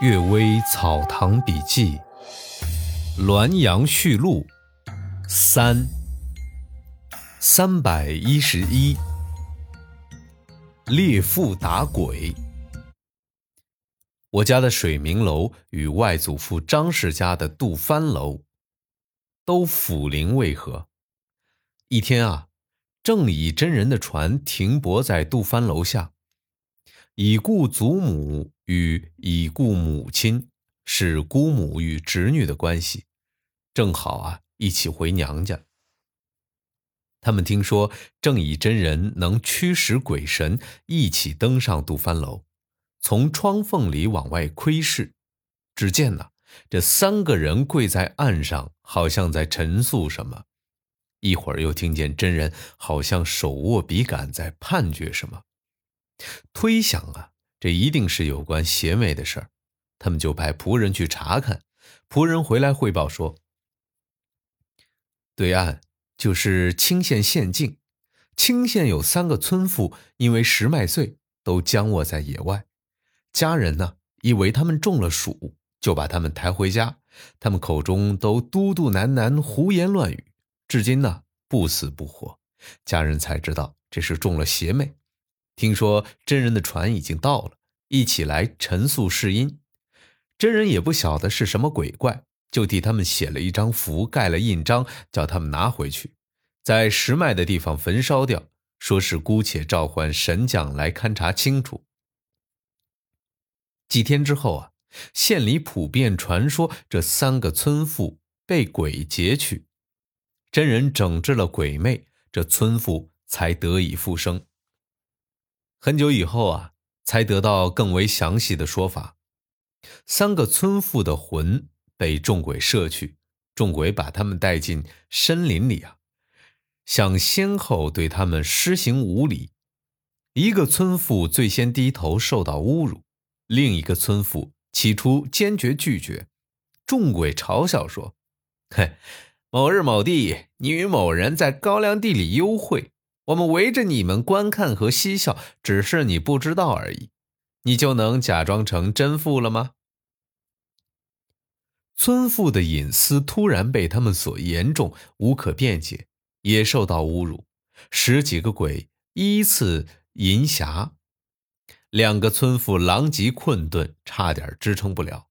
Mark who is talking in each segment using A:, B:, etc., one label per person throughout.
A: 《岳微草堂笔记》《滦阳序录》三三百一十一，猎妇打鬼。我家的水明楼与外祖父张氏家的杜帆楼都辅陵渭河。一天啊，正以真人的船停泊在杜帆楼下。已故祖母与已故母亲是姑母与侄女的关系，正好啊一起回娘家。他们听说正以真人能驱使鬼神，一起登上杜帆楼，从窗缝里往外窥视。只见呢，这三个人跪在岸上，好像在陈述什么；一会儿又听见真人好像手握笔杆在判决什么。推想啊，这一定是有关邪魅的事儿，他们就派仆人去查看。仆人回来汇报说，对岸就是青县县境，青县有三个村妇，因为食麦穗，都僵卧在野外。家人呢，以为他们中了暑，就把他们抬回家。他们口中都嘟嘟喃喃、胡言乱语，至今呢不死不活。家人才知道这是中了邪魅。听说真人的船已经到了，一起来陈诉试因。真人也不晓得是什么鬼怪，就替他们写了一张符，盖了印章，叫他们拿回去，在石脉的地方焚烧掉，说是姑且召唤神将来勘察清楚。几天之后啊，县里普遍传说这三个村妇被鬼劫去，真人整治了鬼魅，这村妇才得以复生。很久以后啊，才得到更为详细的说法。三个村妇的魂被众鬼摄去，众鬼把他们带进森林里啊，想先后对他们施行无礼。一个村妇最先低头受到侮辱，另一个村妇起初坚决拒绝。众鬼嘲笑说：“嘿，某日某地，你与某人在高粱地里幽会。”我们围着你们观看和嬉笑，只是你不知道而已。你就能假装成真妇了吗？村妇的隐私突然被他们所严重，无可辩解，也受到侮辱。十几个鬼依次银匣，两个村妇狼藉困顿，差点支撑不了。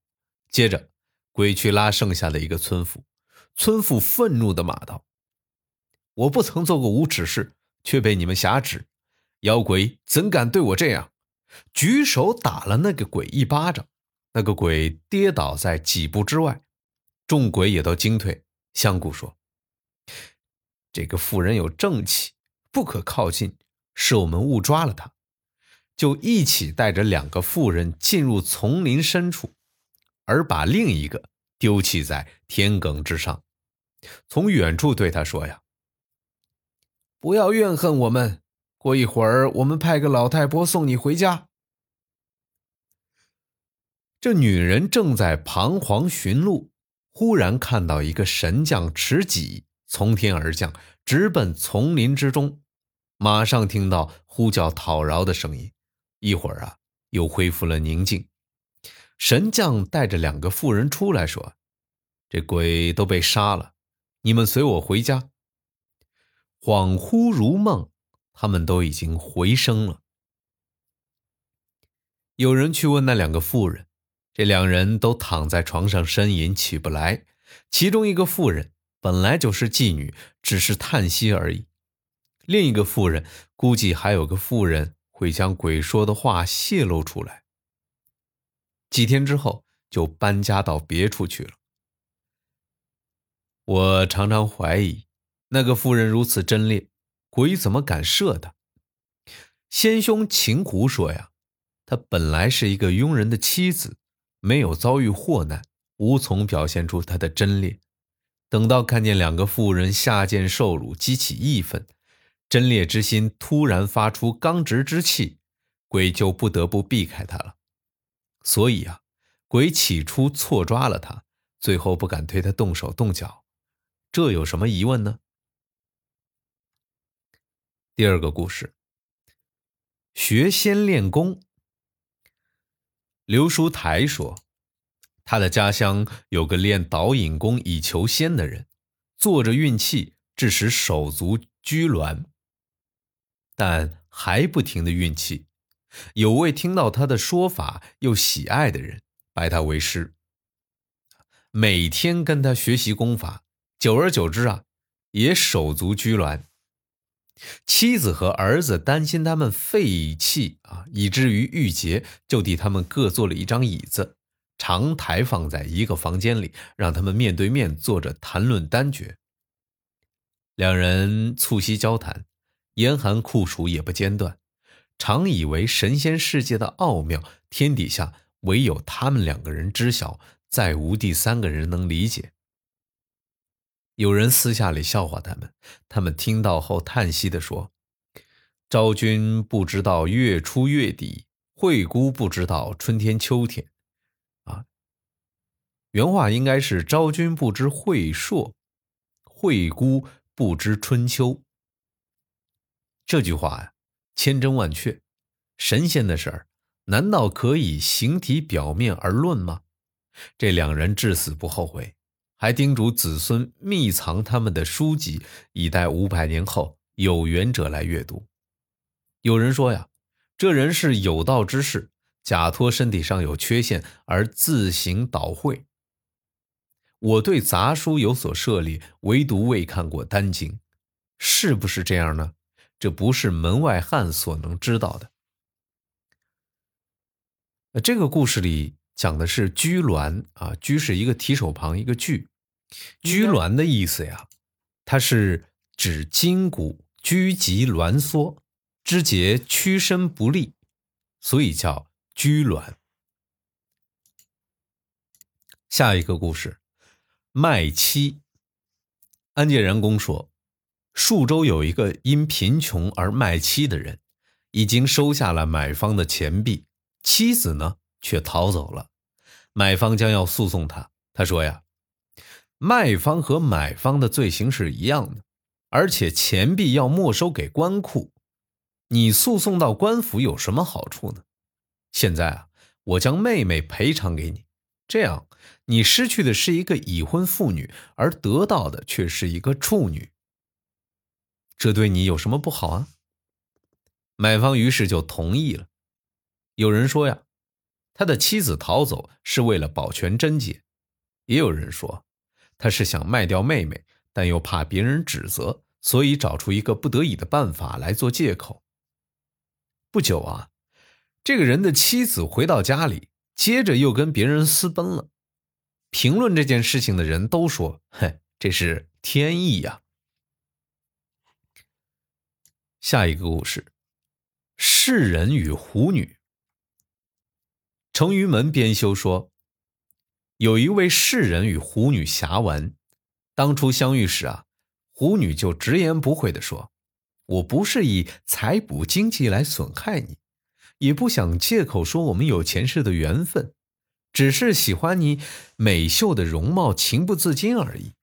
A: 接着，鬼去拉剩下的一个村妇，村妇愤怒的骂道：“我不曾做过无耻事。”却被你们挟制，妖鬼怎敢对我这样？举手打了那个鬼一巴掌，那个鬼跌倒在几步之外，众鬼也都惊退。香菇说：“这个妇人有正气，不可靠近，是我们误抓了她。”就一起带着两个妇人进入丛林深处，而把另一个丢弃在田埂之上，从远处对他说：“呀。”不要怨恨我们，过一会儿我们派个老太婆送你回家。这女人正在彷徨寻路，忽然看到一个神将持戟从天而降，直奔丛林之中。马上听到呼叫讨饶的声音，一会儿啊，又恢复了宁静。神将带着两个妇人出来说：“这鬼都被杀了，你们随我回家。”恍惚如梦，他们都已经回生了。有人去问那两个妇人，这两人都躺在床上呻吟，起不来。其中一个妇人本来就是妓女，只是叹息而已。另一个妇人估计还有个妇人会将鬼说的话泄露出来。几天之后就搬家到别处去了。我常常怀疑。那个妇人如此贞烈，鬼怎么敢射她？先兄秦胡说呀，她本来是一个庸人的妻子，没有遭遇祸难，无从表现出她的贞烈。等到看见两个妇人下贱受辱，激起义愤，贞烈之心突然发出刚直之气，鬼就不得不避开她了。所以啊，鬼起初错抓了她，最后不敢对她动手动脚，这有什么疑问呢？第二个故事，学仙练功。刘书台说：“他的家乡有个练导引功以求仙的人，坐着运气，致使手足拘挛，但还不停的运气。有位听到他的说法又喜爱的人，拜他为师，每天跟他学习功法。久而久之啊，也手足拘挛。妻子和儿子担心他们废气啊，以至于郁结，就替他们各做了一张椅子，长台放在一个房间里，让他们面对面坐着谈论丹诀。两人促膝交谈，严寒酷暑也不间断。常以为神仙世界的奥妙，天底下唯有他们两个人知晓，再无第三个人能理解。有人私下里笑话他们，他们听到后叹息地说：“昭君不知道月初月底，惠姑不知道春天秋天。”啊，原话应该是“昭君不知惠朔，惠姑不知春秋”。这句话呀。千真万确，神仙的事儿，难道可以形体表面而论吗？这两人至死不后悔，还叮嘱子孙密藏他们的书籍，以待五百年后有缘者来阅读。有人说呀，这人是有道之士，假托身体上有缺陷而自行导会。我对杂书有所涉猎，唯独未看过《丹经》，是不是这样呢？这不是门外汉所能知道的。这个故事里讲的是拘挛啊，拘是一个提手旁一个拘，拘挛的意思呀，它是指筋骨拘急挛缩，肢节屈伸不利，所以叫拘挛。下一个故事，卖妻。安介然公说。数州有一个因贫穷而卖妻的人，已经收下了买方的钱币，妻子呢却逃走了。买方将要诉讼他，他说呀：“卖方和买方的罪行是一样的，而且钱币要没收给官库，你诉讼到官府有什么好处呢？现在啊，我将妹妹赔偿给你，这样你失去的是一个已婚妇女，而得到的却是一个处女。”这对你有什么不好啊？买方于是就同意了。有人说呀，他的妻子逃走是为了保全贞洁；也有人说，他是想卖掉妹妹，但又怕别人指责，所以找出一个不得已的办法来做借口。不久啊，这个人的妻子回到家里，接着又跟别人私奔了。评论这件事情的人都说：“嘿，这是天意呀。”下一个故事：世人与狐女。成于门编修说，有一位世人与狐女侠玩，当初相遇时啊，狐女就直言不讳的说：“我不是以财补经济来损害你，也不想借口说我们有前世的缘分，只是喜欢你美秀的容貌，情不自禁而已。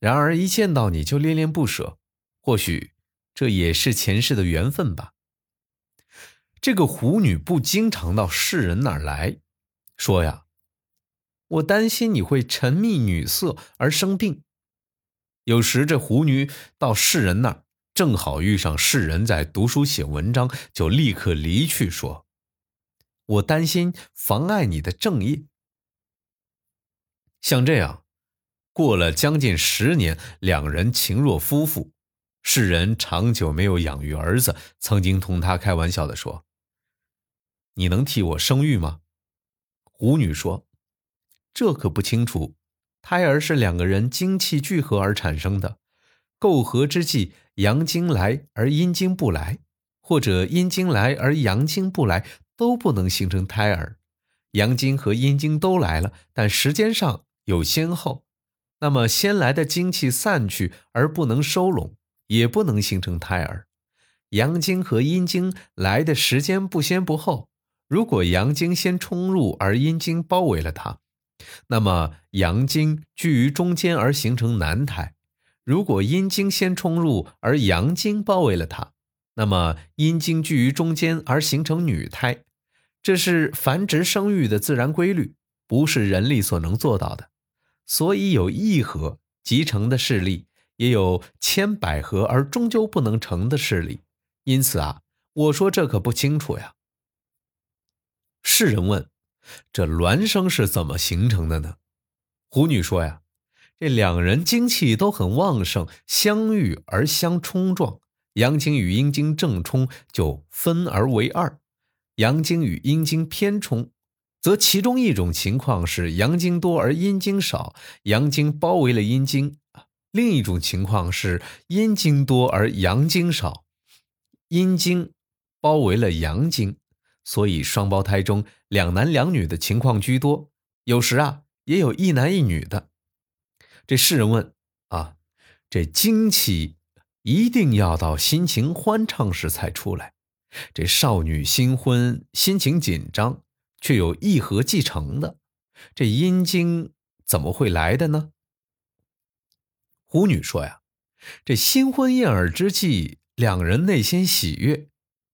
A: 然而一见到你就恋恋不舍，或许。”这也是前世的缘分吧。这个狐女不经常到世人那儿来，说呀：“我担心你会沉迷女色而生病。”有时这狐女到世人那儿，正好遇上世人在读书写文章，就立刻离去，说：“我担心妨碍你的正业。”像这样，过了将近十年，两人情若夫妇。世人长久没有养育儿子，曾经同他开玩笑的说：“你能替我生育吗？”胡女说：“这可不清楚。胎儿是两个人精气聚合而产生的，媾合之际，阳精来而阴精不来，或者阴精来而阳精不来，都不能形成胎儿。阳精和阴精都来了，但时间上有先后，那么先来的精气散去而不能收拢。”也不能形成胎儿，阳精和阴精来的时间不先不后。如果阳精先冲入而阴精包围了它，那么阳精居于中间而形成男胎；如果阴精先冲入而阳精包围了它，那么阴精居于中间而形成女胎。这是繁殖生育的自然规律。不是人力所能做到的，所以有一合集成的事例，也有千百合而终究不能成的事例。因此啊，我说这可不清楚呀。世人问：这孪生是怎么形成的呢？胡女说呀，这两人精气都很旺盛，相遇而相冲撞，阳经与阴经正冲就分而为二。阳经与阴经偏冲，则其中一种情况是阳经多而阴经少，阳经包围了阴经；另一种情况是阴经多而阳经少，阴经包围了阳经。所以双胞胎中两男两女的情况居多，有时啊也有一男一女的。这世人问啊，这精气一定要到心情欢畅时才出来？这少女新婚，心情紧张，却有一合继承的，这阴经怎么会来的呢？狐女说呀，这新婚燕尔之际，两人内心喜悦，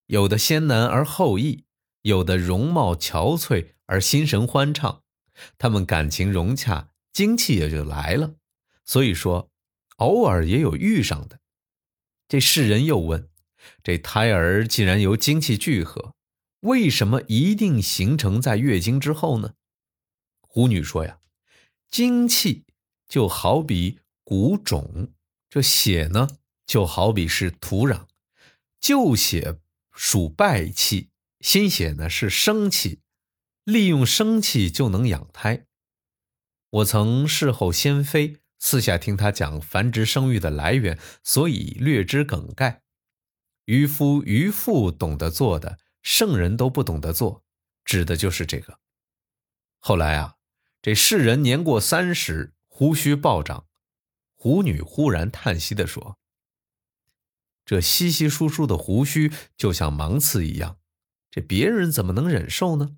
A: 有的先男而后异，有的容貌憔悴而心神欢畅，他们感情融洽，精气也就来了。所以说，偶尔也有遇上的。这世人又问。这胎儿既然由精气聚合，为什么一定形成在月经之后呢？狐女说呀，精气就好比谷种，这血呢就好比是土壤，旧血属败气，新血呢是生气，利用生气就能养胎。我曾事后先妃私下听他讲繁殖生育的来源，所以略知梗概。渔夫渔妇懂得做的，圣人都不懂得做，指的就是这个。后来啊，这世人年过三十，胡须暴长，狐女忽然叹息地说：“这稀稀疏疏的胡须就像芒刺一样，这别人怎么能忍受呢？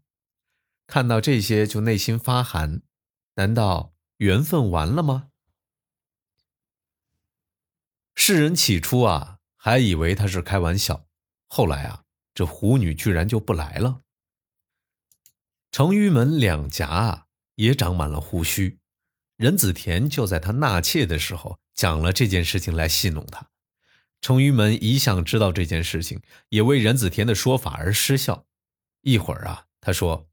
A: 看到这些就内心发寒，难道缘分完了吗？”世人起初啊。还以为他是开玩笑，后来啊，这狐女居然就不来了。程玉门两颊啊也长满了胡须，任子田就在他纳妾的时候讲了这件事情来戏弄他。程于门一向知道这件事情，也为任子田的说法而失笑。一会儿啊，他说：“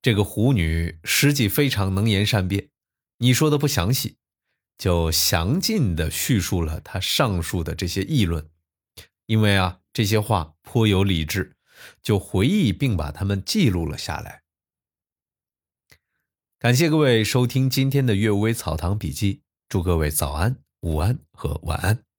A: 这个狐女实际非常能言善辩，你说的不详细。”就详尽的叙述了他上述的这些议论，因为啊这些话颇有理智，就回忆并把它们记录了下来。感谢各位收听今天的《阅微草堂笔记》，祝各位早安、午安和晚安。